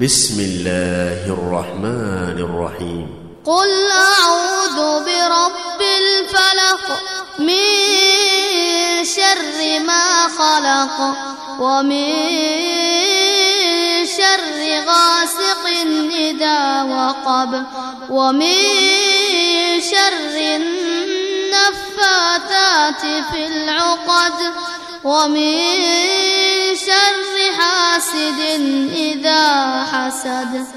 بسم الله الرحمن الرحيم. قل أعوذ برب الفلق من شر ما خلق ومن شر غاسق إذا وقب ومن شر النفاثات في العقد ومن شر حاسد إذا حسد